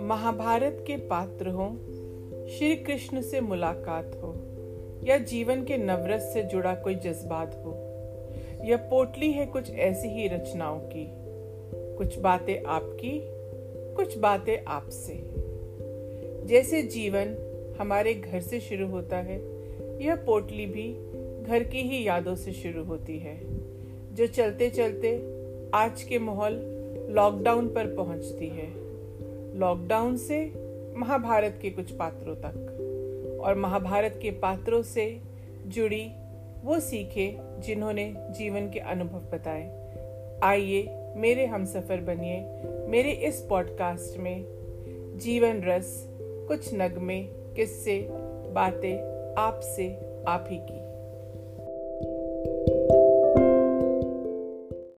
महाभारत के पात्र हो, श्री कृष्ण से मुलाकात हो, या जीवन के नवरस से जुड़ा कोई जज्बात हो। यह पोटली है कुछ ऐसी ही रचनाओं की। कुछ बातें आपकी, कुछ बातें आपसे। जैसे जीवन हमारे घर से शुरू होता है, यह पोटली भी घर की ही यादों से शुरू होती है। जो चलते चलते आज के माहौल लॉकडाउन पर पहुँचती है। लॉकडाउन से महाभारत के कुछ पात्रों तक और महाभारत के पात्रों से जुड़ी वो सीखे जिन्होंने जीवन के अनुभव बताए। आइए, मेरे हम सफ़र बनिए, मेरे इस पॉडकास्ट में। जीवन रस, कुछ नगमे, किस्से, बातें आपसे आप ही की।